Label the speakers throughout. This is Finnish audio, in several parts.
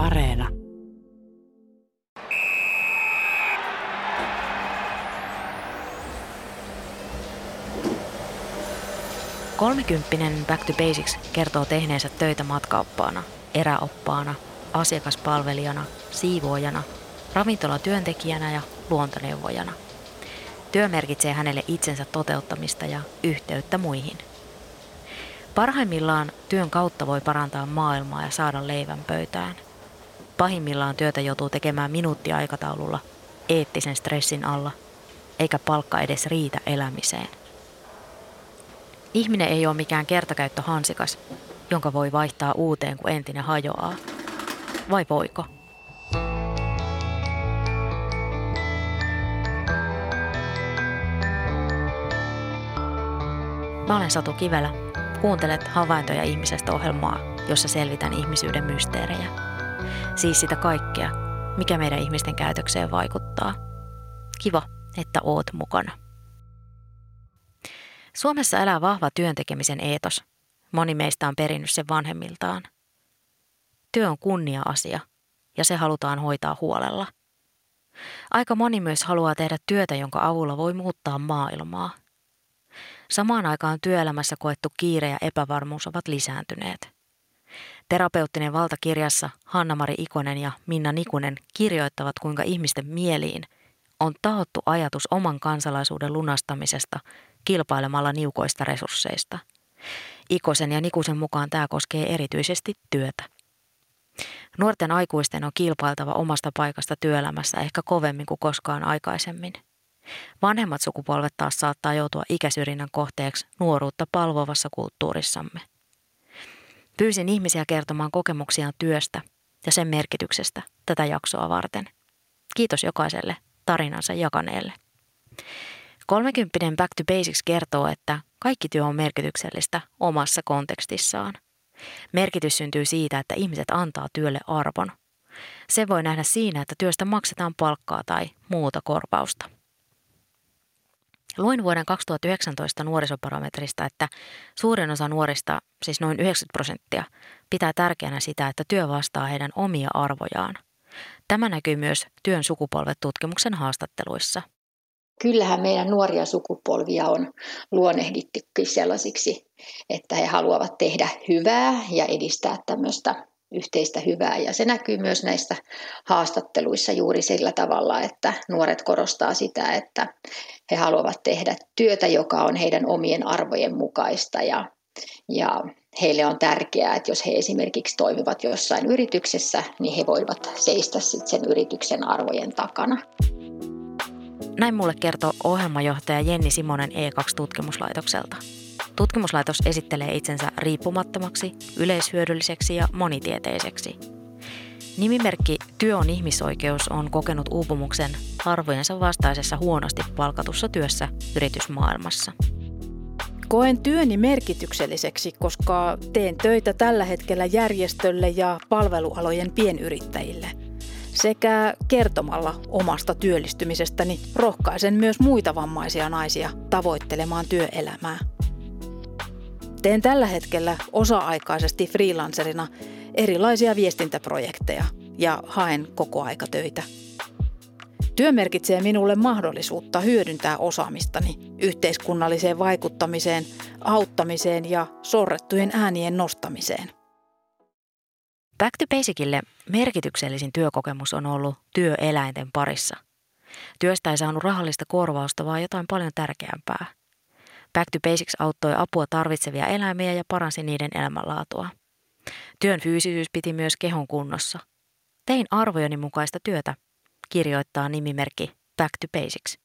Speaker 1: Areena. Kolmekymppinen Back to Basics kertoo tehneensä töitä matkaoppaana, eräoppaana, asiakaspalvelijana, siivoojana, ravintolatyöntekijänä ja luontoneuvojana. Työ merkitsee hänelle itsensä toteuttamista ja yhteyttä muihin. Parhaimmillaan työn kautta voi parantaa maailmaa ja saada leivän pöytään. Pahimmillaan työtä joutuu tekemään minuuttiaikataululla, eettisen stressin alla, eikä palkka edes riitä elämiseen. Ihminen ei ole mikään kertakäyttöhansikas, jonka voi vaihtaa uuteen, kun entinen hajoaa. Vai voiko? Mä olen Satu Kivelä. Kuuntelet Havaintoja ihmisestä ohjelmaa, jossa selvitän ihmisyyden mysteerejä. Siis sitä kaikkea, mikä meidän ihmisten käytökseen vaikuttaa. Kiva, että oot mukana. Suomessa elää vahva työntekemisen eetos. Moni meistä on perinnyt sen vanhemmiltaan. Työ on kunnia-asia ja se halutaan hoitaa huolella. Aika moni myös haluaa tehdä työtä, jonka avulla voi muuttaa maailmaa. Samaan aikaan työelämässä koettu kiire ja epävarmuus ovat lisääntyneet. Terapeuttinen valtakirjassa Hanna-Mari Ikonen ja Minna Nikunen kirjoittavat, kuinka ihmisten mieliin on taottu ajatus oman kansalaisuuden lunastamisesta kilpailemalla niukoista resursseista. Ikosen ja Nikusen mukaan tämä koskee erityisesti työtä. Nuorten aikuisten on kilpailtava omasta paikasta työelämässä ehkä kovemmin kuin koskaan aikaisemmin. Vanhemmat sukupolvet taas saattaa joutua ikäsyrjinnän kohteeksi nuoruutta palvovassa kulttuurissamme. Pyysin ihmisiä kertomaan kokemuksiaan työstä ja sen merkityksestä tätä jaksoa varten. Kiitos jokaiselle tarinansa jakaneelle. 30 Back to Basics kertoo, että kaikki työ on merkityksellistä omassa kontekstissaan. Merkitys syntyy siitä, että ihmiset antaa työlle arvon. Se voi nähdä siinä, että työstä maksetaan palkkaa tai muuta korvausta. Luin vuoden 2019 nuorisobarometrista, että suurin osa nuorista, siis noin 90 prosenttia, pitää tärkeänä sitä, että työ vastaa heidän omia arvojaan. Tämä näkyy myös työn sukupolvet tutkimuksen haastatteluissa.
Speaker 2: Kyllähän meidän nuoria sukupolvia on luonnehdittu sellaisiksi, että he haluavat tehdä hyvää ja edistää tämmöistä yhteistä hyvää. Ja se näkyy myös näissä haastatteluissa juuri sillä tavalla, että nuoret korostaa sitä, että he haluavat tehdä työtä, joka on heidän omien arvojen mukaista ja, ja heille on tärkeää, että jos he esimerkiksi toimivat jossain yrityksessä, niin he voivat seistä sitten sen yrityksen arvojen takana.
Speaker 1: Näin mulle kertoo ohjelmajohtaja Jenni Simonen E2-tutkimuslaitokselta. Tutkimuslaitos esittelee itsensä riippumattomaksi, yleishyödylliseksi ja monitieteiseksi. Nimimerkki Työ on ihmisoikeus on kokenut uupumuksen arvojensa vastaisessa huonosti palkatussa työssä yritysmaailmassa.
Speaker 3: Koen työni merkitykselliseksi, koska teen töitä tällä hetkellä järjestölle ja palvelualojen pienyrittäjille. Sekä kertomalla omasta työllistymisestäni rohkaisen myös muita vammaisia naisia tavoittelemaan työelämää. Teen tällä hetkellä osa-aikaisesti freelancerina erilaisia viestintäprojekteja ja haen koko töitä. Työ merkitsee minulle mahdollisuutta hyödyntää osaamistani yhteiskunnalliseen vaikuttamiseen, auttamiseen ja sorrettujen äänien nostamiseen.
Speaker 1: Back to Basicille merkityksellisin työkokemus on ollut työeläinten parissa. Työstä ei saanut rahallista korvausta, vaan jotain paljon tärkeämpää – Back to Basics auttoi apua tarvitsevia eläimiä ja paransi niiden elämänlaatua. Työn fyysisyys piti myös kehon kunnossa. Tein arvojeni mukaista työtä, kirjoittaa nimimerkki Back to Basics.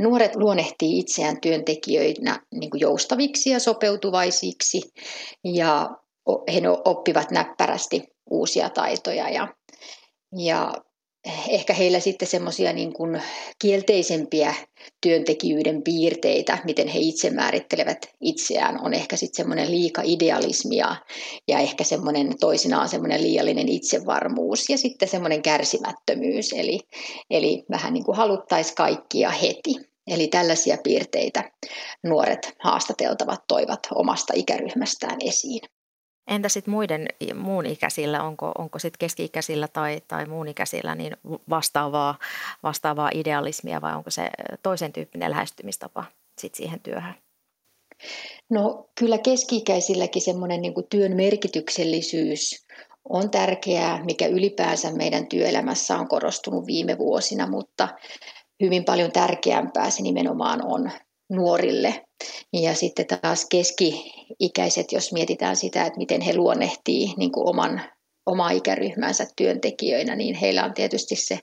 Speaker 2: Nuoret luonnehtii itseään työntekijöinä niin joustaviksi ja sopeutuvaisiksi ja he oppivat näppärästi uusia taitoja ja, ja ehkä heillä sitten semmoisia niin kuin kielteisempiä työntekijyyden piirteitä, miten he itse määrittelevät itseään, on ehkä sitten semmoinen liika idealismia ja ehkä semmoinen toisinaan semmoinen liiallinen itsevarmuus ja sitten semmoinen kärsimättömyys, eli, eli vähän niin kuin haluttaisiin kaikkia heti. Eli tällaisia piirteitä nuoret haastateltavat toivat omasta ikäryhmästään esiin.
Speaker 1: Entä sitten muiden muun ikäisillä, onko, onko sitten keski-ikäisillä tai, tai muun ikäisillä niin vastaavaa, vastaavaa idealismia vai onko se toisen tyyppinen lähestymistapa sit siihen työhön?
Speaker 2: No kyllä keski-ikäisilläkin semmoinen niin työn merkityksellisyys on tärkeää, mikä ylipäänsä meidän työelämässä on korostunut viime vuosina, mutta hyvin paljon tärkeämpää se nimenomaan on nuorille. Ja sitten taas keski-ikäiset, jos mietitään sitä, että miten he luonnehtii niin kuin oman, omaa ikäryhmänsä työntekijöinä, niin heillä on tietysti se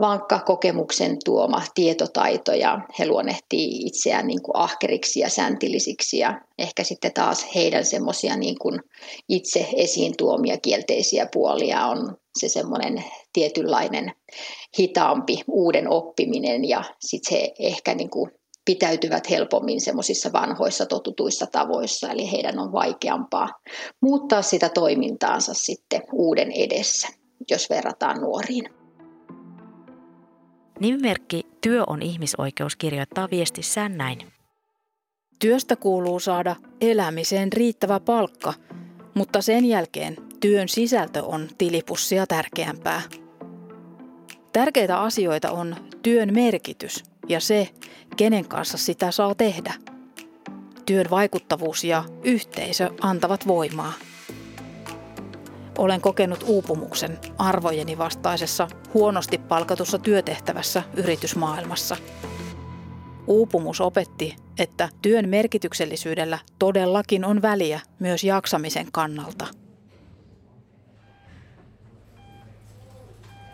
Speaker 2: vankka kokemuksen tuoma tietotaito ja he luonnehtii itseään niin kuin ahkeriksi ja säntillisiksi ja ehkä sitten taas heidän semmoisia niin itse esiin tuomia kielteisiä puolia on se semmoinen tietynlainen hitaampi uuden oppiminen ja sitten se ehkä niin kuin pitäytyvät helpommin semmoisissa vanhoissa totutuissa tavoissa, eli heidän on vaikeampaa muuttaa sitä toimintaansa sitten uuden edessä, jos verrataan nuoriin.
Speaker 1: Nimimerkki Työ on ihmisoikeus kirjoittaa viestissään näin.
Speaker 3: Työstä kuuluu saada elämiseen riittävä palkka, mutta sen jälkeen työn sisältö on tilipussia tärkeämpää. Tärkeitä asioita on työn merkitys ja se, kenen kanssa sitä saa tehdä. Työn vaikuttavuus ja yhteisö antavat voimaa. Olen kokenut uupumuksen arvojeni vastaisessa huonosti palkatussa työtehtävässä yritysmaailmassa. Uupumus opetti, että työn merkityksellisyydellä todellakin on väliä myös jaksamisen kannalta.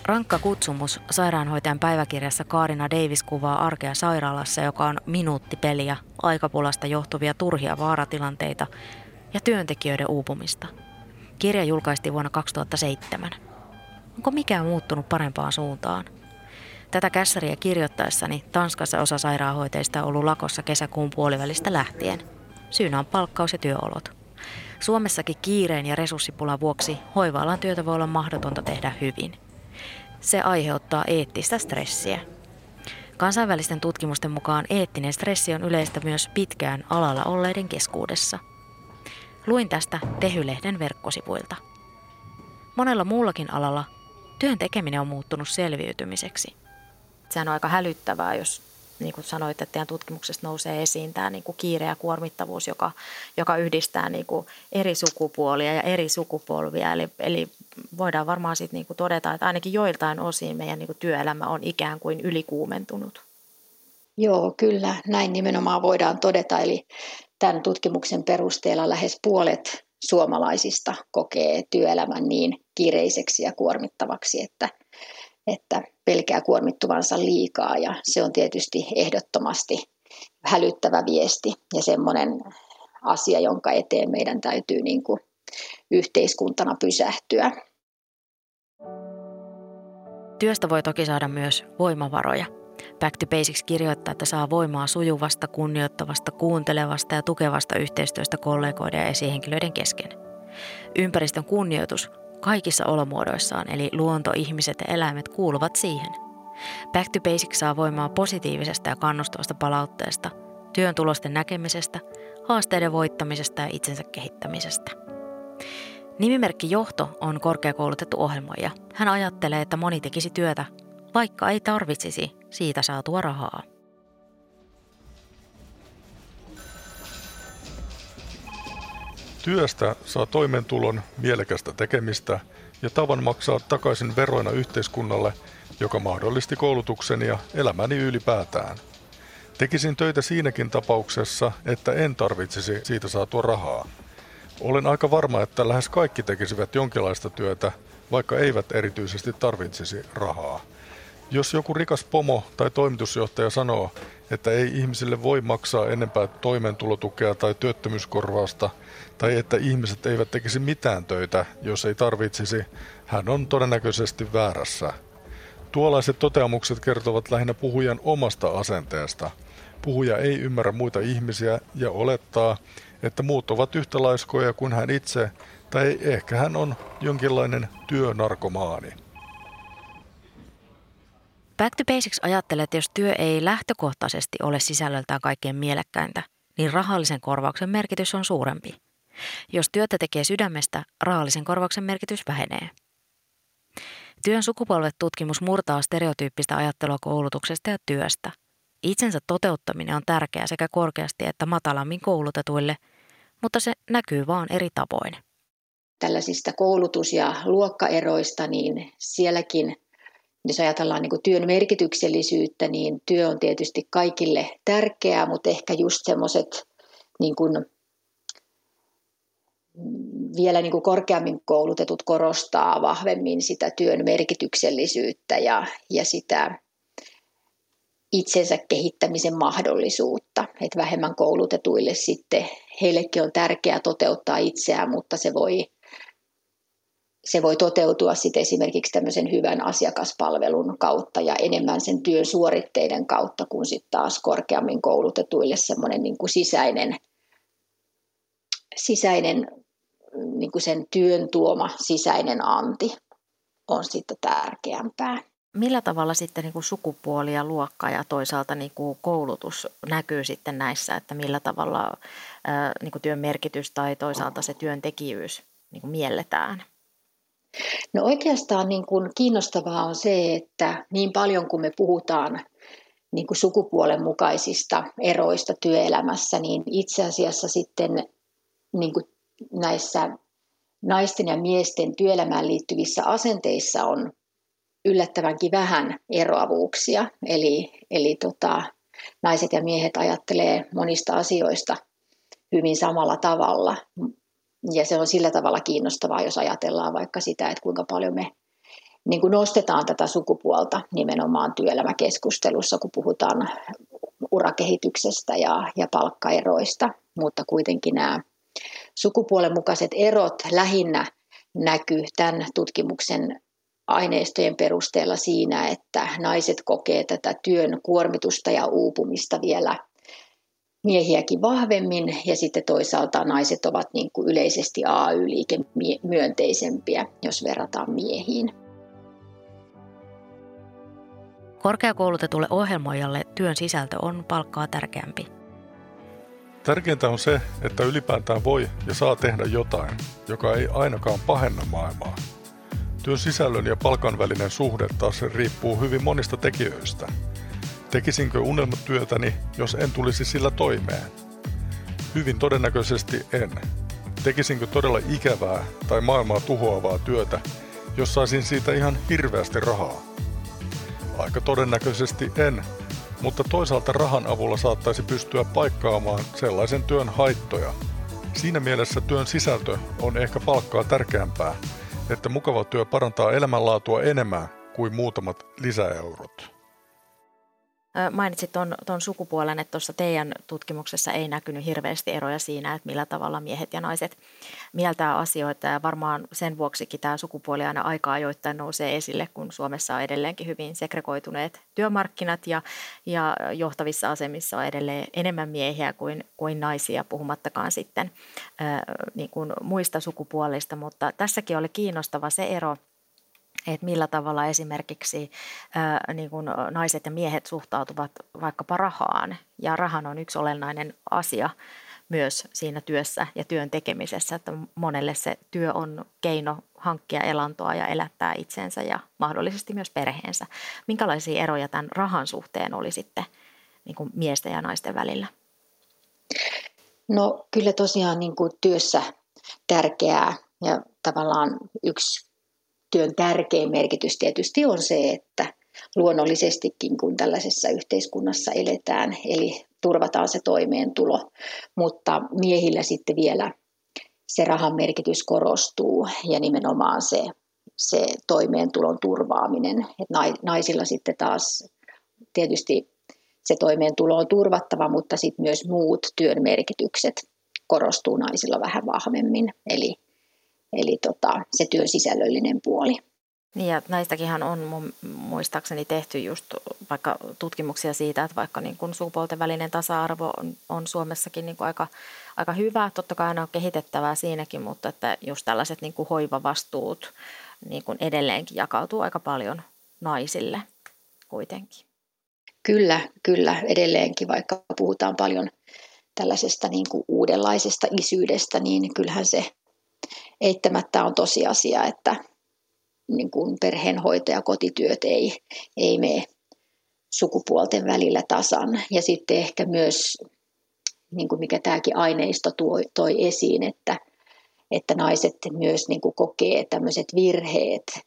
Speaker 1: Rankka kutsumus sairaanhoitajan päiväkirjassa Kaarina Davis kuvaa arkea sairaalassa, joka on minuuttipeliä, aikapulasta johtuvia turhia vaaratilanteita ja työntekijöiden uupumista – Kirja julkaistiin vuonna 2007. Onko mikään muuttunut parempaan suuntaan? Tätä kässäriä kirjoittaessani Tanskassa osa sairaanhoitajista on ollut lakossa kesäkuun puolivälistä lähtien. Syynä on palkkaus ja työolot. Suomessakin kiireen ja resurssipulan vuoksi hoiva työtä voi olla mahdotonta tehdä hyvin. Se aiheuttaa eettistä stressiä. Kansainvälisten tutkimusten mukaan eettinen stressi on yleistä myös pitkään alalla olleiden keskuudessa – Luin tästä Tehylehden verkkosivuilta. Monella muullakin alalla työn tekeminen on muuttunut selviytymiseksi. Sehän on aika hälyttävää, jos niin kuin sanoit, että teidän tutkimuksesta nousee esiin tämä niin kuin kiire ja kuormittavuus, joka, joka yhdistää niin kuin eri sukupuolia ja eri sukupolvia. Eli, eli voidaan varmaan sitten niin kuin todeta, että ainakin joiltain osin meidän niin kuin työelämä on ikään kuin ylikuumentunut.
Speaker 2: Joo, kyllä, näin nimenomaan voidaan todeta. Eli tämän tutkimuksen perusteella lähes puolet suomalaisista kokee työelämän niin kiireiseksi ja kuormittavaksi, että, että pelkää kuormittuvansa liikaa ja se on tietysti ehdottomasti hälyttävä viesti ja semmoinen asia, jonka eteen meidän täytyy niin kuin yhteiskuntana pysähtyä.
Speaker 1: Työstä voi toki saada myös voimavaroja – Back to Basics kirjoittaa, että saa voimaa sujuvasta, kunnioittavasta, kuuntelevasta ja tukevasta yhteistyöstä kollegoiden ja esihenkilöiden kesken. Ympäristön kunnioitus kaikissa olomuodoissaan, eli luonto, ihmiset ja eläimet kuuluvat siihen. Back to Basics saa voimaa positiivisesta ja kannustavasta palautteesta, työn tulosten näkemisestä, haasteiden voittamisesta ja itsensä kehittämisestä. Nimimerkki Johto on korkeakoulutettu ohjelmoija. Hän ajattelee, että moni tekisi työtä vaikka ei tarvitsisi siitä saatua rahaa.
Speaker 4: Työstä saa toimeentulon, mielekästä tekemistä ja tavan maksaa takaisin veroina yhteiskunnalle, joka mahdollisti koulutukseni ja elämäni ylipäätään. Tekisin töitä siinäkin tapauksessa, että en tarvitsisi siitä saatua rahaa. Olen aika varma, että lähes kaikki tekisivät jonkinlaista työtä, vaikka eivät erityisesti tarvitsisi rahaa. Jos joku rikas pomo tai toimitusjohtaja sanoo, että ei ihmisille voi maksaa enempää toimeentulotukea tai työttömyyskorvausta, tai että ihmiset eivät tekisi mitään töitä, jos ei tarvitsisi, hän on todennäköisesti väärässä. Tuollaiset toteamukset kertovat lähinnä puhujan omasta asenteesta. Puhuja ei ymmärrä muita ihmisiä ja olettaa, että muut ovat yhtä laiskoja kuin hän itse, tai ehkä hän on jonkinlainen työnarkomaani.
Speaker 1: Back to Basics ajattelee, että jos työ ei lähtökohtaisesti ole sisällöltään kaikkein mielekkäintä, niin rahallisen korvauksen merkitys on suurempi.
Speaker 5: Jos työtä tekee sydämestä, rahallisen korvauksen merkitys vähenee. Työn sukupolvet-tutkimus murtaa stereotyyppistä ajattelua koulutuksesta ja työstä. Itsensä toteuttaminen on tärkeää sekä korkeasti että matalammin koulutetuille, mutta se näkyy vaan eri tavoin.
Speaker 2: Tällaisista koulutus- ja luokkaeroista, niin sielläkin, jos ajatellaan niin työn merkityksellisyyttä, niin työ on tietysti kaikille tärkeää, mutta ehkä just semmoiset niin kuin vielä niin kuin korkeammin koulutetut korostaa vahvemmin sitä työn merkityksellisyyttä ja, ja sitä itsensä kehittämisen mahdollisuutta. Että vähemmän koulutetuille sitten, heillekin on tärkeää toteuttaa itseään, mutta se voi, se voi toteutua sitten esimerkiksi tämmöisen hyvän asiakaspalvelun kautta ja enemmän sen työn suoritteiden kautta kuin sitten taas korkeammin koulutetuille semmoinen niin kuin sisäinen, sisäinen niin kuin sen työn tuoma sisäinen anti on sitten tärkeämpää.
Speaker 5: Millä tavalla sitten niin kuin sukupuoli ja luokka ja toisaalta niin kuin koulutus näkyy sitten näissä, että millä tavalla ää, niin kuin työn merkitys tai toisaalta se työntekijyys niin kuin mielletään?
Speaker 2: No oikeastaan niin kuin kiinnostavaa on se, että niin paljon kuin me puhutaan niin kuin sukupuolen mukaisista eroista työelämässä, niin itse asiassa sitten niin kuin näissä naisten ja miesten työelämään liittyvissä asenteissa on yllättävänkin vähän eroavuuksia. Eli, eli tota, naiset ja miehet ajattelee monista asioista hyvin samalla tavalla. Ja se on sillä tavalla kiinnostavaa, jos ajatellaan vaikka sitä, että kuinka paljon me niin kuin nostetaan tätä sukupuolta nimenomaan työelämäkeskustelussa, kun puhutaan urakehityksestä ja, ja palkkaeroista, mutta kuitenkin nämä Sukupuolen mukaiset erot lähinnä näkyy tämän tutkimuksen aineistojen perusteella siinä, että naiset kokee tätä työn kuormitusta ja uupumista vielä miehiäkin vahvemmin ja sitten toisaalta naiset ovat niin kuin yleisesti AY-liike myönteisempiä, jos verrataan miehiin.
Speaker 5: Korkeakoulutetulle ohjelmoijalle työn sisältö on palkkaa tärkeämpi.
Speaker 4: Tärkeintä on se, että ylipäätään voi ja saa tehdä jotain, joka ei ainakaan pahenna maailmaa. Työn sisällön ja palkan välinen suhde taas riippuu hyvin monista tekijöistä. Tekisinkö unelmatyötäni, jos en tulisi sillä toimeen? Hyvin todennäköisesti en. Tekisinkö todella ikävää tai maailmaa tuhoavaa työtä, jos saisin siitä ihan hirveästi rahaa? Aika todennäköisesti en, mutta toisaalta rahan avulla saattaisi pystyä paikkaamaan sellaisen työn haittoja. Siinä mielessä työn sisältö on ehkä palkkaa tärkeämpää, että mukava työ parantaa elämänlaatua enemmän kuin muutamat lisäeurot.
Speaker 5: Mainitsit tuon, tuon sukupuolen, että tuossa teidän tutkimuksessa ei näkynyt hirveästi eroja siinä, että millä tavalla miehet ja naiset mieltää asioita. Ja varmaan sen vuoksikin tämä sukupuoli aina aika ajoittain nousee esille, kun Suomessa on edelleenkin hyvin segregoituneet työmarkkinat ja, ja johtavissa asemissa on edelleen enemmän miehiä kuin, kuin naisia, puhumattakaan sitten ää, niin kuin muista sukupuolista. Mutta tässäkin oli kiinnostava se ero – että millä tavalla esimerkiksi ää, niin kuin naiset ja miehet suhtautuvat vaikkapa rahaan. Ja rahan on yksi olennainen asia myös siinä työssä ja työn tekemisessä, että monelle se työ on keino hankkia elantoa ja elättää itsensä ja mahdollisesti myös perheensä. Minkälaisia eroja tämän rahan suhteen oli sitten niin kuin miesten ja naisten välillä?
Speaker 2: No kyllä tosiaan niin kuin työssä tärkeää ja tavallaan yksi työn tärkein merkitys tietysti on se, että luonnollisestikin kun tällaisessa yhteiskunnassa eletään, eli turvataan se toimeentulo, mutta miehillä sitten vielä se rahan merkitys korostuu ja nimenomaan se, se toimeentulon turvaaminen. Et naisilla sitten taas tietysti se toimeentulo on turvattava, mutta sitten myös muut työn merkitykset korostuu naisilla vähän vahvemmin. Eli eli tota, se työn sisällöllinen puoli.
Speaker 5: Niin ja näistäkin on mun muistaakseni tehty just vaikka tutkimuksia siitä, että vaikka niin kuin sukupuolten välinen tasa-arvo on, on Suomessakin niin kuin aika, aika hyvä. Totta kai aina on kehitettävää siinäkin, mutta että just tällaiset niin kuin hoivavastuut niin kuin edelleenkin jakautuu aika paljon naisille kuitenkin.
Speaker 2: Kyllä, kyllä edelleenkin, vaikka puhutaan paljon tällaisesta niin kuin uudenlaisesta isyydestä, niin kyllähän se eittämättä on tosiasia, että niin kuin perheenhoito ja kotityöt ei, ei mene sukupuolten välillä tasan. Ja sitten ehkä myös, niin kuin mikä tämäkin aineisto tuo, toi esiin, että, että naiset myös niin kuin kokee tämmöiset virheet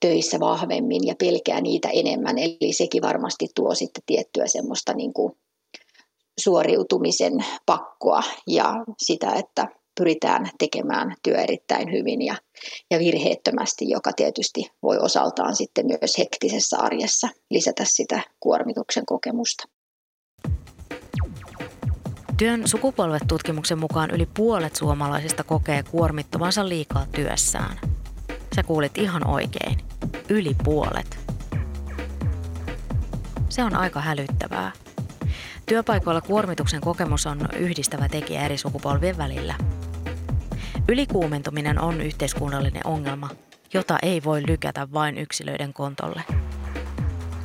Speaker 2: töissä vahvemmin ja pelkää niitä enemmän. Eli sekin varmasti tuo sitten tiettyä semmoista niin kuin suoriutumisen pakkoa ja sitä, että pyritään tekemään työ erittäin hyvin ja, ja virheettömästi, joka tietysti voi osaltaan sitten myös hektisessä arjessa lisätä sitä kuormituksen kokemusta.
Speaker 1: Työn sukupolvet-tutkimuksen mukaan yli puolet suomalaisista kokee kuormittuvansa liikaa työssään. Sä kuulit ihan oikein. Yli puolet. Se on aika hälyttävää. Työpaikoilla kuormituksen kokemus on yhdistävä tekijä eri sukupolvien välillä. Ylikuumentuminen on yhteiskunnallinen ongelma, jota ei voi lykätä vain yksilöiden kontolle.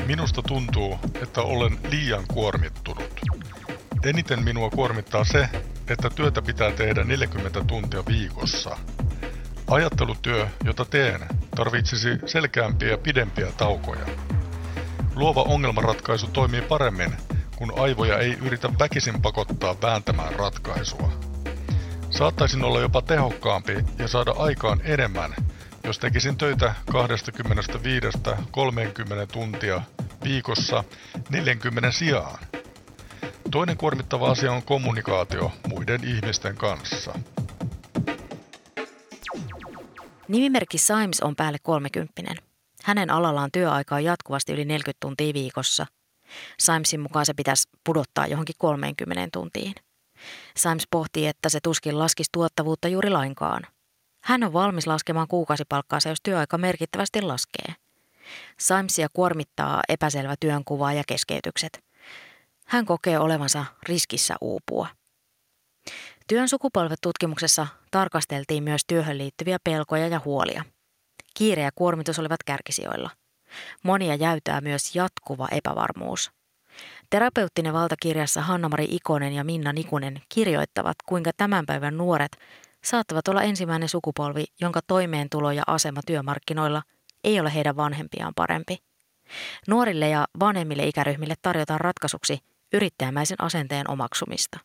Speaker 4: Minusta tuntuu, että olen liian kuormittunut. Eniten minua kuormittaa se, että työtä pitää tehdä 40 tuntia viikossa. Ajattelutyö, jota teen, tarvitsisi selkeämpiä ja pidempiä taukoja. Luova ongelmanratkaisu toimii paremmin, kun aivoja ei yritä väkisin pakottaa vääntämään ratkaisua. Saattaisin olla jopa tehokkaampi ja saada aikaan enemmän, jos tekisin töitä 25-30 tuntia viikossa 40 sijaan. Toinen kuormittava asia on kommunikaatio muiden ihmisten kanssa.
Speaker 1: Nimimerkki Symes on päälle 30. Hänen alallaan työaika on jatkuvasti yli 40 tuntia viikossa. Symesin mukaan se pitäisi pudottaa johonkin 30 tuntiin. Symes pohtii, että se tuskin laskisi tuottavuutta juuri lainkaan. Hän on valmis laskemaan kuukausipalkkaansa, jos työaika merkittävästi laskee. Symesia kuormittaa epäselvä työnkuva ja keskeytykset. Hän kokee olevansa riskissä uupua. Työn sukupolvetutkimuksessa tarkasteltiin myös työhön liittyviä pelkoja ja huolia. Kiire ja kuormitus olivat kärkisijoilla. Monia jäytää myös jatkuva epävarmuus – Terapeuttinen valtakirjassa Hanna-Mari Ikonen ja Minna Nikunen kirjoittavat, kuinka tämän päivän nuoret saattavat olla ensimmäinen sukupolvi, jonka toimeentulo ja asema työmarkkinoilla ei ole heidän vanhempiaan parempi. Nuorille ja vanhemmille ikäryhmille tarjotaan ratkaisuksi yrittäjämäisen asenteen omaksumista.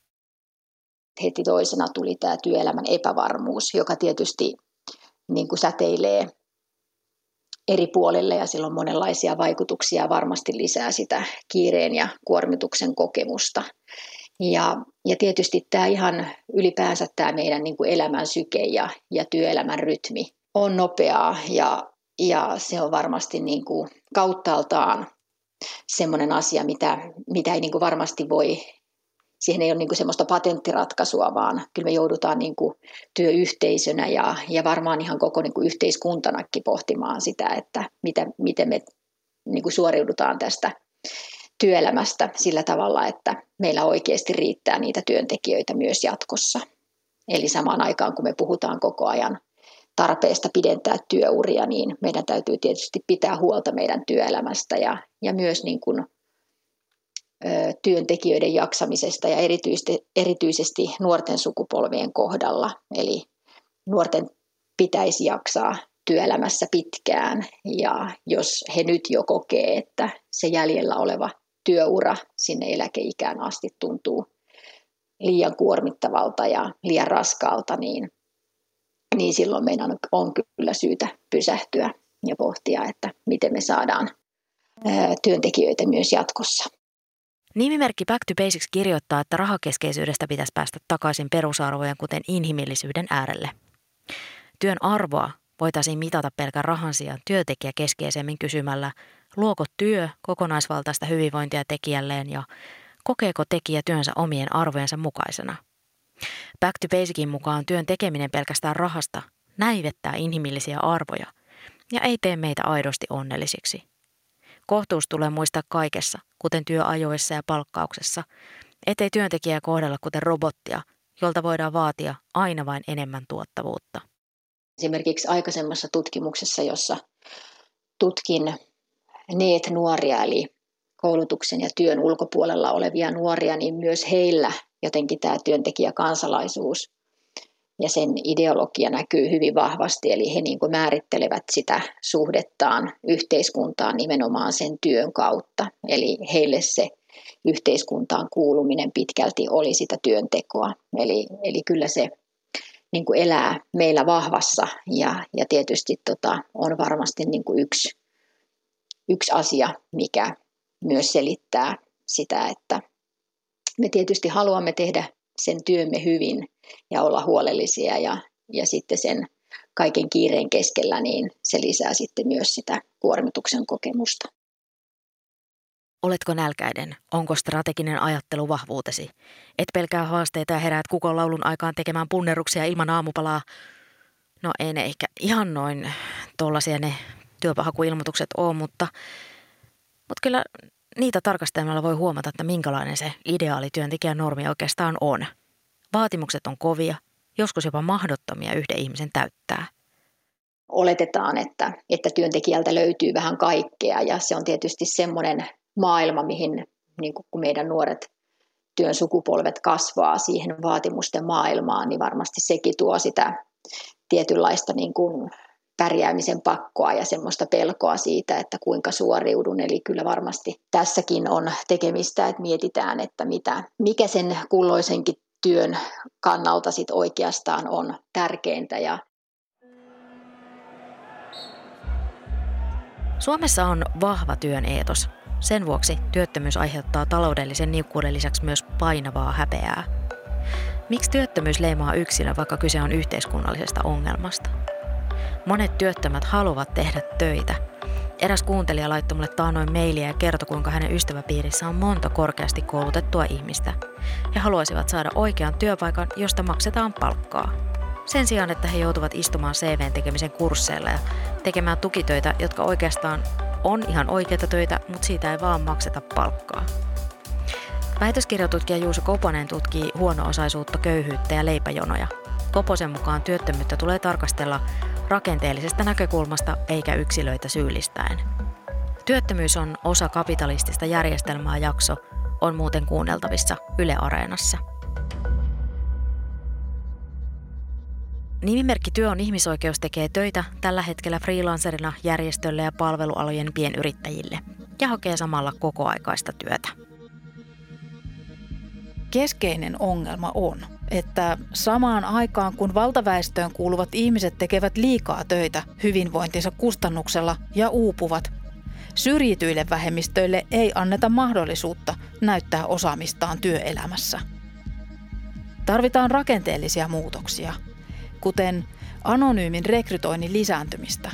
Speaker 2: Heti toisena tuli tämä työelämän epävarmuus, joka tietysti niin kuin säteilee eri puolille ja sillä on monenlaisia vaikutuksia varmasti lisää sitä kiireen ja kuormituksen kokemusta. Ja, ja tietysti tämä ihan ylipäänsä tämä meidän niin kuin elämän syke ja, ja työelämän rytmi on nopeaa ja, ja se on varmasti niin kuin kauttaaltaan semmoinen asia, mitä, mitä ei niin kuin varmasti voi siihen ei ole niin kuin semmoista patenttiratkaisua, vaan kyllä me joudutaan niin kuin työyhteisönä ja, ja varmaan ihan koko niin kuin yhteiskuntanakin pohtimaan sitä, että mitä, miten me niin kuin suoriudutaan tästä työelämästä sillä tavalla, että meillä oikeasti riittää niitä työntekijöitä myös jatkossa. Eli samaan aikaan, kun me puhutaan koko ajan tarpeesta pidentää työuria, niin meidän täytyy tietysti pitää huolta meidän työelämästä ja, ja myös niin kuin työntekijöiden jaksamisesta ja erityisesti, erityisesti nuorten sukupolvien kohdalla. Eli nuorten pitäisi jaksaa työelämässä pitkään ja jos he nyt jo kokee, että se jäljellä oleva työura sinne eläkeikään asti tuntuu liian kuormittavalta ja liian raskaalta, niin, niin silloin meidän on kyllä syytä pysähtyä ja pohtia, että miten me saadaan työntekijöitä myös jatkossa.
Speaker 1: Nimimerkki Back to Basics kirjoittaa, että rahakeskeisyydestä pitäisi päästä takaisin perusarvojen, kuten inhimillisyyden äärelle. Työn arvoa voitaisiin mitata pelkän rahan sijaan työntekijäkeskeisemmin kysymällä, luoko työ kokonaisvaltaista hyvinvointia tekijälleen ja kokeeko tekijä työnsä omien arvojensa mukaisena. Back to Basicin mukaan työn tekeminen pelkästään rahasta näivettää inhimillisiä arvoja ja ei tee meitä aidosti onnellisiksi. Kohtuus tulee muistaa kaikessa, kuten työajoissa ja palkkauksessa, ettei työntekijää kohdella kuten robottia, jolta voidaan vaatia aina vain enemmän tuottavuutta.
Speaker 2: Esimerkiksi aikaisemmassa tutkimuksessa, jossa tutkin NEET-nuoria, eli koulutuksen ja työn ulkopuolella olevia nuoria, niin myös heillä jotenkin tämä työntekijäkansalaisuus ja sen ideologia näkyy hyvin vahvasti, eli he niin kuin määrittelevät sitä suhdettaan yhteiskuntaan nimenomaan sen työn kautta. Eli heille se yhteiskuntaan kuuluminen pitkälti oli sitä työntekoa. Eli, eli kyllä se niin kuin elää meillä vahvassa ja, ja tietysti tota, on varmasti niin kuin yksi, yksi asia, mikä myös selittää sitä, että me tietysti haluamme tehdä sen työmme hyvin ja olla huolellisia ja, ja sitten sen kaiken kiireen keskellä, niin se lisää sitten myös sitä kuormituksen kokemusta.
Speaker 1: Oletko nälkäinen? Onko strateginen ajattelu vahvuutesi? Et pelkää haasteita ja heräät kukon laulun aikaan tekemään punneruksia ilman aamupalaa? No ei ne ehkä ihan noin tuollaisia ne työpahakuilmoitukset ole, mutta, mutta kyllä niitä tarkastelemalla voi huomata, että minkälainen se ideaali työntekijän normi oikeastaan on. Vaatimukset on kovia, joskus jopa mahdottomia yhden ihmisen täyttää.
Speaker 2: Oletetaan, että, että työntekijältä löytyy vähän kaikkea ja se on tietysti semmoinen maailma, mihin niin kun meidän nuoret työn sukupolvet kasvaa siihen vaatimusten maailmaan, niin varmasti sekin tuo sitä tietynlaista niin kuin pärjäämisen pakkoa ja semmoista pelkoa siitä, että kuinka suoriudun. Eli kyllä varmasti tässäkin on tekemistä, että mietitään, että mitä, mikä sen kulloisenkin työn kannalta sit oikeastaan on tärkeintä. Ja
Speaker 1: Suomessa on vahva työn eetos. Sen vuoksi työttömyys aiheuttaa taloudellisen niukkuuden lisäksi myös painavaa häpeää. Miksi työttömyys leimaa yksilö, vaikka kyse on yhteiskunnallisesta ongelmasta? Monet työttömät haluavat tehdä töitä. Eräs kuuntelija laittoi mulle taanoin mailia ja kertoi, kuinka hänen ystäväpiirissä on monta korkeasti koulutettua ihmistä. He haluaisivat saada oikean työpaikan, josta maksetaan palkkaa. Sen sijaan, että he joutuvat istumaan CVn tekemisen kursseilla ja tekemään tukitöitä, jotka oikeastaan on ihan oikeita töitä, mutta siitä ei vaan makseta palkkaa. Väitöskirjatutkija Juuso Koponen tutkii huono-osaisuutta, köyhyyttä ja leipäjonoja. Koposen mukaan työttömyyttä tulee tarkastella rakenteellisesta näkökulmasta eikä yksilöitä syyllistäen. Työttömyys on osa kapitalistista järjestelmää jakso on muuten kuunneltavissa Yle Areenassa. Nimimerkki Työ on ihmisoikeus tekee töitä tällä hetkellä freelancerina järjestölle ja palvelualojen pienyrittäjille ja hakee samalla kokoaikaista työtä.
Speaker 3: Keskeinen ongelma on, että samaan aikaan kun valtaväestöön kuuluvat ihmiset tekevät liikaa töitä hyvinvointinsa kustannuksella ja uupuvat, syrjityille vähemmistöille ei anneta mahdollisuutta näyttää osaamistaan työelämässä. Tarvitaan rakenteellisia muutoksia – kuten anonyymin rekrytoinnin lisääntymistä,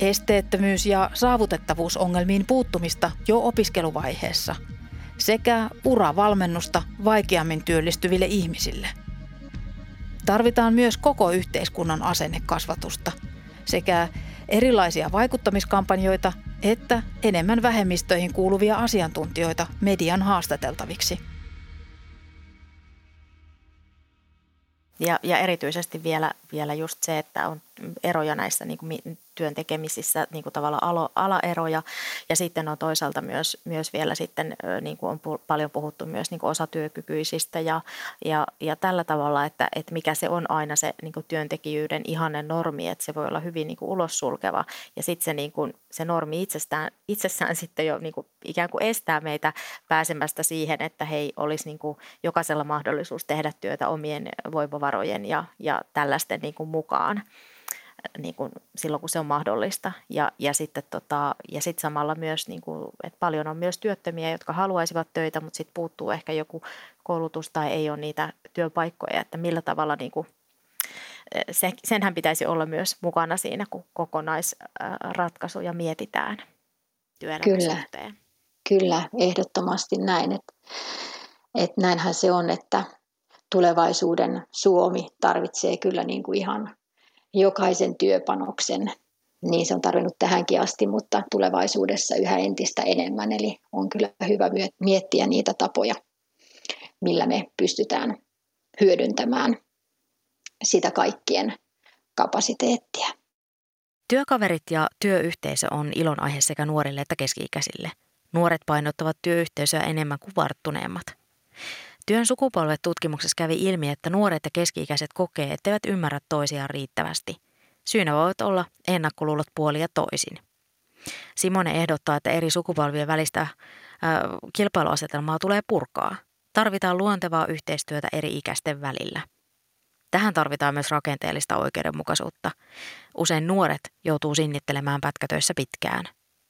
Speaker 3: esteettömyys- ja saavutettavuusongelmiin puuttumista jo opiskeluvaiheessa sekä uravalmennusta vaikeammin työllistyville ihmisille. Tarvitaan myös koko yhteiskunnan asennekasvatusta sekä erilaisia vaikuttamiskampanjoita että enemmän vähemmistöihin kuuluvia asiantuntijoita median haastateltaviksi –
Speaker 1: Ja, ja erityisesti vielä, vielä just se, että on eroja näissä niin kuin työn tekemisissä, niin kuin tavallaan alaeroja. Ja sitten on toisaalta myös, myös vielä sitten, niin kuin on paljon puhuttu myös niin kuin osatyökykyisistä ja, ja, ja tällä tavalla, että, että mikä se on aina se niin kuin työntekijyyden ihanne normi, että se voi olla hyvin niin kuin ulos sulkeva. Ja sitten se, niin kuin, se normi itsestään, itsessään sitten jo niin kuin ikään kuin estää meitä pääsemästä siihen, että hei, olisi niin kuin jokaisella mahdollisuus tehdä työtä omien voimavarojen ja, ja tällaisten niin kuin mukaan niin kuin silloin, kun se on mahdollista. Ja, ja sitten tota, ja sit samalla myös, niin kuin, että paljon on myös työttömiä, jotka haluaisivat töitä, mutta sitten puuttuu ehkä joku koulutus tai ei ole niitä työpaikkoja, että millä tavalla niin kuin, se, senhän pitäisi olla myös mukana siinä, kun kokonaisratkaisuja mietitään työelämän
Speaker 2: Kyllä. suhteen. Kyllä, ehdottomasti näin. Että, että näinhän se on, että tulevaisuuden Suomi tarvitsee kyllä niin kuin ihan jokaisen työpanoksen. Niin se on tarvinnut tähänkin asti, mutta tulevaisuudessa yhä entistä enemmän. Eli on kyllä hyvä miettiä niitä tapoja, millä me pystytään hyödyntämään sitä kaikkien kapasiteettia.
Speaker 1: Työkaverit ja työyhteisö on ilonaihe sekä nuorille että keski-ikäisille. Nuoret painottavat työyhteisöä enemmän kuin varttuneemmat. Työn sukupolvet tutkimuksessa kävi ilmi, että nuoret ja keski-ikäiset kokee, etteivät ymmärrä toisiaan riittävästi. Syynä voivat olla ennakkoluulot puoli ja toisin. Simone ehdottaa, että eri sukupolvien välistä äh, kilpailuasetelmaa tulee purkaa. Tarvitaan luontevaa yhteistyötä eri ikäisten välillä. Tähän tarvitaan myös rakenteellista oikeudenmukaisuutta. Usein nuoret joutuu sinnittelemään pätkätöissä pitkään.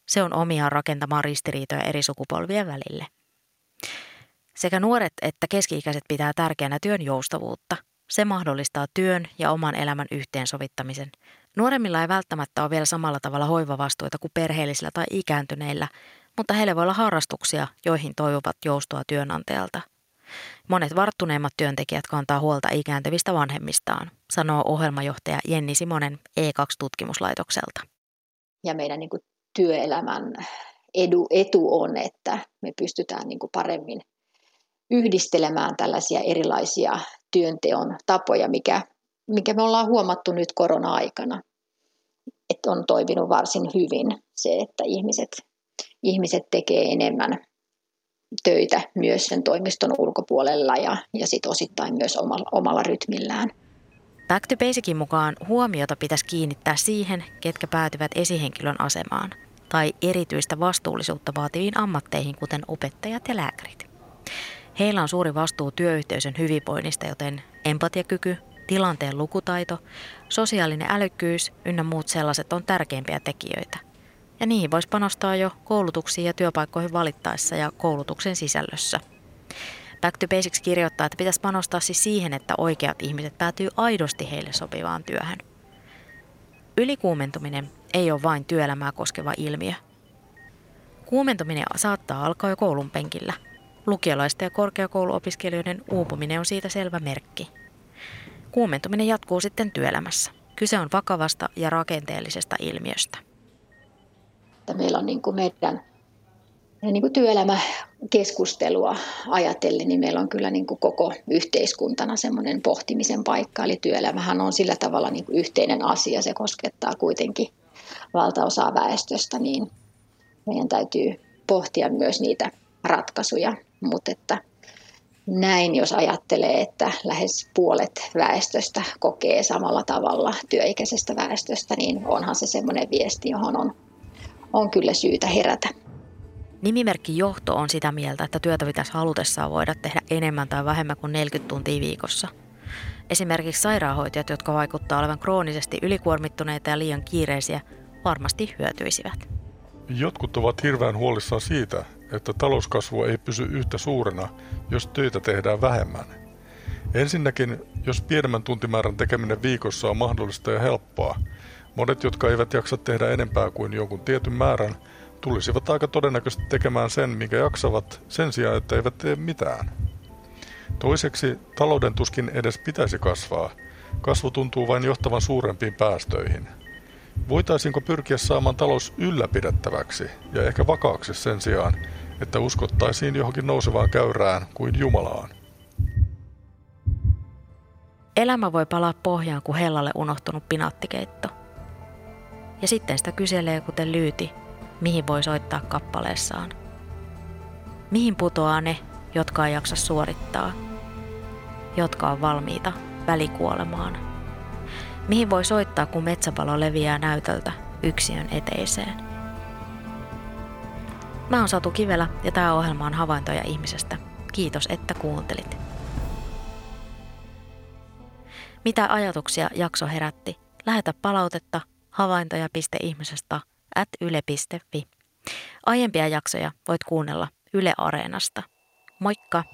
Speaker 1: Se on omiaan rakentamaan ristiriitoja eri sukupolvien välille. Sekä nuoret että keski-ikäiset pitää tärkeänä työn joustavuutta. Se mahdollistaa työn ja oman elämän yhteensovittamisen. Nuoremmilla ei välttämättä ole vielä samalla tavalla hoivavastuita kuin perheellisillä tai ikääntyneillä, mutta heillä voi olla harrastuksia, joihin toivovat joustoa työnantajalta. Monet varttuneemmat työntekijät kantaa huolta ikääntyvistä vanhemmistaan, sanoo ohjelmajohtaja Jenni Simonen E2-tutkimuslaitokselta.
Speaker 2: Ja meidän niin kuin työelämän edu, etu on, että me pystytään niin kuin paremmin yhdistelemään tällaisia erilaisia työnteon tapoja, mikä, mikä me ollaan huomattu nyt korona-aikana, että on toiminut varsin hyvin se, että ihmiset, ihmiset tekee enemmän töitä myös sen toimiston ulkopuolella ja, ja sit osittain myös omalla, omalla rytmillään.
Speaker 1: Back to Basicin mukaan huomiota pitäisi kiinnittää siihen, ketkä päätyvät esihenkilön asemaan tai erityistä vastuullisuutta vaativiin ammatteihin, kuten opettajat ja lääkärit. Heillä on suuri vastuu työyhteisön hyvinvoinnista, joten empatiakyky, tilanteen lukutaito, sosiaalinen älykkyys ynnä muut sellaiset on tärkeimpiä tekijöitä. Ja niihin voisi panostaa jo koulutuksiin ja työpaikkoihin valittaessa ja koulutuksen sisällössä. Back to Basics kirjoittaa, että pitäisi panostaa siis siihen, että oikeat ihmiset päätyy aidosti heille sopivaan työhön. Ylikuumentuminen ei ole vain työelämää koskeva ilmiö. Kuumentuminen saattaa alkaa jo koulun penkillä – Lukiolaisten ja korkeakouluopiskelijoiden uupuminen on siitä selvä merkki. Kuumentuminen jatkuu sitten työelämässä. Kyse on vakavasta ja rakenteellisesta ilmiöstä.
Speaker 2: Meillä on niin kuin meidän niin kuin työelämäkeskustelua ajatellen, niin meillä on kyllä niin kuin koko yhteiskuntana semmoinen pohtimisen paikka. Eli työelämähän on sillä tavalla niin kuin yhteinen asia, se koskettaa kuitenkin valtaosaa väestöstä, niin meidän täytyy pohtia myös niitä ratkaisuja, mutta että näin, jos ajattelee, että lähes puolet väestöstä kokee samalla tavalla työikäisestä väestöstä, niin onhan se semmoinen viesti, johon on, on kyllä syytä herätä.
Speaker 1: Nimimerkki Johto on sitä mieltä, että työtä pitäisi halutessaan voida tehdä enemmän tai vähemmän kuin 40 tuntia viikossa. Esimerkiksi sairaanhoitajat, jotka vaikuttaa olevan kroonisesti ylikuormittuneita ja liian kiireisiä, varmasti hyötyisivät.
Speaker 4: Jotkut ovat hirveän huolissaan siitä, että talouskasvu ei pysy yhtä suurena, jos töitä tehdään vähemmän. Ensinnäkin, jos pienemmän tuntimäärän tekeminen viikossa on mahdollista ja helppoa, monet, jotka eivät jaksa tehdä enempää kuin jonkun tietyn määrän, tulisivat aika todennäköisesti tekemään sen, minkä jaksavat, sen sijaan, että eivät tee mitään. Toiseksi, talouden tuskin edes pitäisi kasvaa. Kasvu tuntuu vain johtavan suurempiin päästöihin – Voitaisiinko pyrkiä saamaan talous ylläpidettäväksi ja ehkä vakaaksi sen sijaan, että uskottaisiin johonkin nousevaan käyrään kuin Jumalaan?
Speaker 1: Elämä voi palaa pohjaan kuin hellalle unohtunut pinaattikeitto. Ja sitten sitä kyselee kuten lyyti, mihin voi soittaa kappaleessaan. Mihin putoaa ne, jotka ei jaksa suorittaa, jotka on valmiita välikuolemaan. Mihin voi soittaa, kun metsäpalo leviää näytöltä yksiön eteiseen? Mä oon Satu Kivelä ja tämä ohjelma on Havaintoja ihmisestä. Kiitos, että kuuntelit. Mitä ajatuksia jakso herätti? Lähetä palautetta havaintoja.ihmisestä at yle.fi. Aiempia jaksoja voit kuunnella Yle Areenasta. Moikka!